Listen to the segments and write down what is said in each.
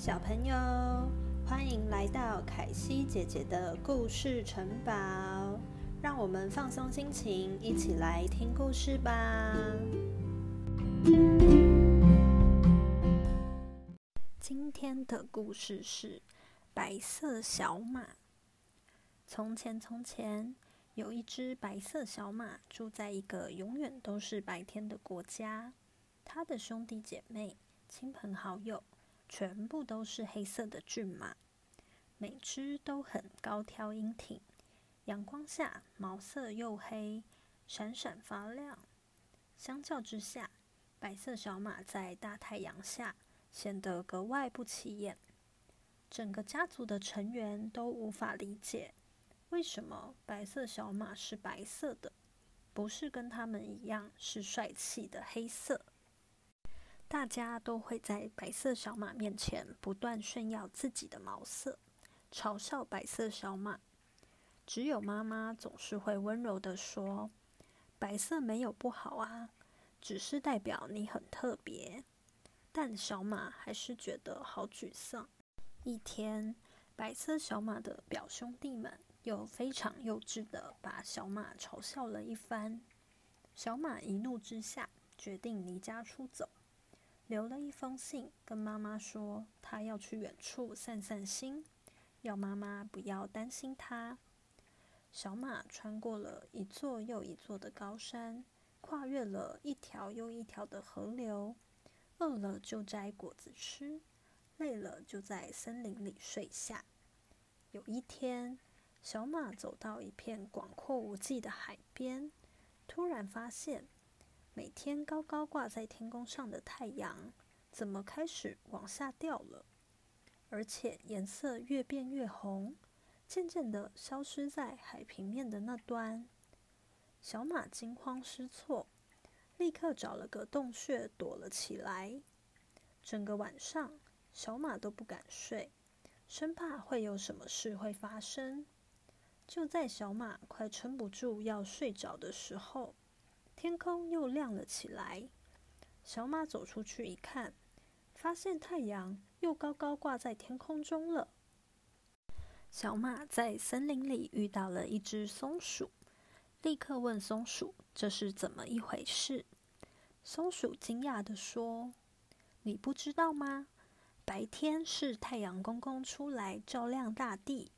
小朋友，欢迎来到凯西姐姐的故事城堡，让我们放松心情，一起来听故事吧。今天的故事是白色小马。从前，从前有一只白色小马，住在一个永远都是白天的国家。它的兄弟姐妹、亲朋好友。全部都是黑色的骏马，每只都很高挑英挺，阳光下毛色又黑，闪闪发亮。相较之下，白色小马在大太阳下显得格外不起眼。整个家族的成员都无法理解，为什么白色小马是白色的，不是跟他们一样是帅气的黑色。大家都会在白色小马面前不断炫耀自己的毛色，嘲笑白色小马。只有妈妈总是会温柔的说：“白色没有不好啊，只是代表你很特别。”但小马还是觉得好沮丧。一天，白色小马的表兄弟们又非常幼稚的把小马嘲笑了一番。小马一怒之下，决定离家出走。留了一封信，跟妈妈说他要去远处散散心，要妈妈不要担心他。小马穿过了一座又一座的高山，跨越了一条又一条的河流，饿了就摘果子吃，累了就在森林里睡下。有一天，小马走到一片广阔无际的海边，突然发现。每天高高挂在天空上的太阳，怎么开始往下掉了？而且颜色越变越红，渐渐的消失在海平面的那端。小马惊慌失措，立刻找了个洞穴躲了起来。整个晚上，小马都不敢睡，生怕会有什么事会发生。就在小马快撑不住要睡着的时候，天空又亮了起来，小马走出去一看，发现太阳又高高挂在天空中了。小马在森林里遇到了一只松鼠，立刻问松鼠：“这是怎么一回事？”松鼠惊讶的说：“你不知道吗？白天是太阳公公出来照亮大地，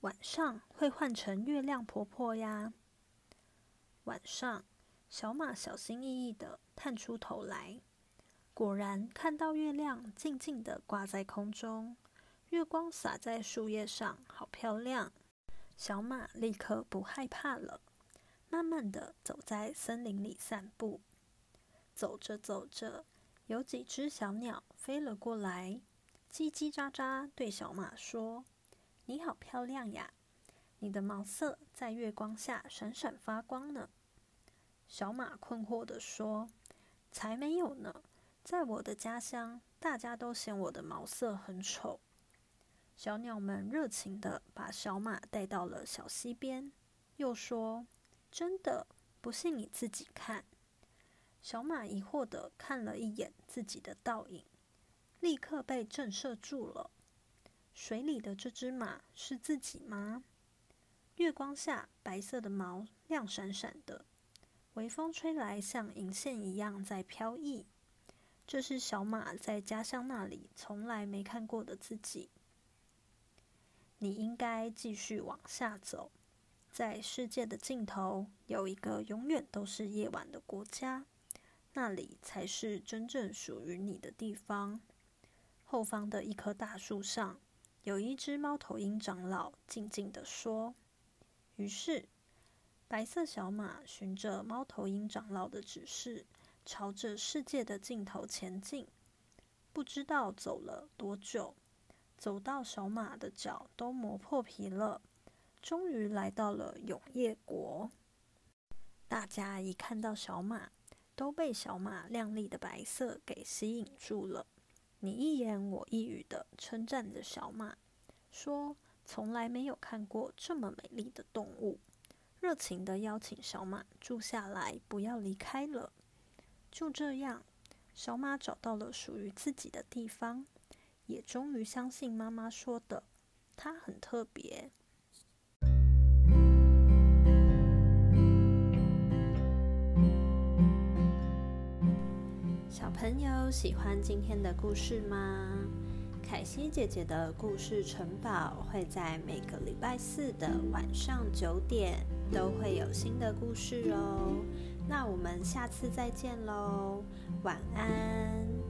晚上会换成月亮婆婆呀。晚上。”小马小心翼翼的探出头来，果然看到月亮静静的挂在空中，月光洒在树叶上，好漂亮。小马立刻不害怕了，慢慢的走在森林里散步。走着走着，有几只小鸟飞了过来，叽叽喳喳对小马说：“你好漂亮呀，你的毛色在月光下闪闪发光呢。”小马困惑地说：“才没有呢，在我的家乡，大家都嫌我的毛色很丑。”小鸟们热情地把小马带到了小溪边，又说：“真的，不信你自己看。”小马疑惑地看了一眼自己的倒影，立刻被震慑住了。水里的这只马是自己吗？月光下，白色的毛亮闪闪的。微风吹来，像银线一样在飘逸。这是小马在家乡那里从来没看过的自己。你应该继续往下走，在世界的尽头有一个永远都是夜晚的国家，那里才是真正属于你的地方。后方的一棵大树上，有一只猫头鹰长老静静地说。于是。白色小马循着猫头鹰长老的指示，朝着世界的尽头前进。不知道走了多久，走到小马的脚都磨破皮了，终于来到了永夜国。大家一看到小马，都被小马亮丽的白色给吸引住了。你一言我一语的称赞着小马，说：“从来没有看过这么美丽的动物。”热情的邀请小马住下来，不要离开了。就这样，小马找到了属于自己的地方，也终于相信妈妈说的，它很特别。小朋友喜欢今天的故事吗？凯西姐姐的故事城堡会在每个礼拜四的晚上九点都会有新的故事哦。那我们下次再见喽，晚安。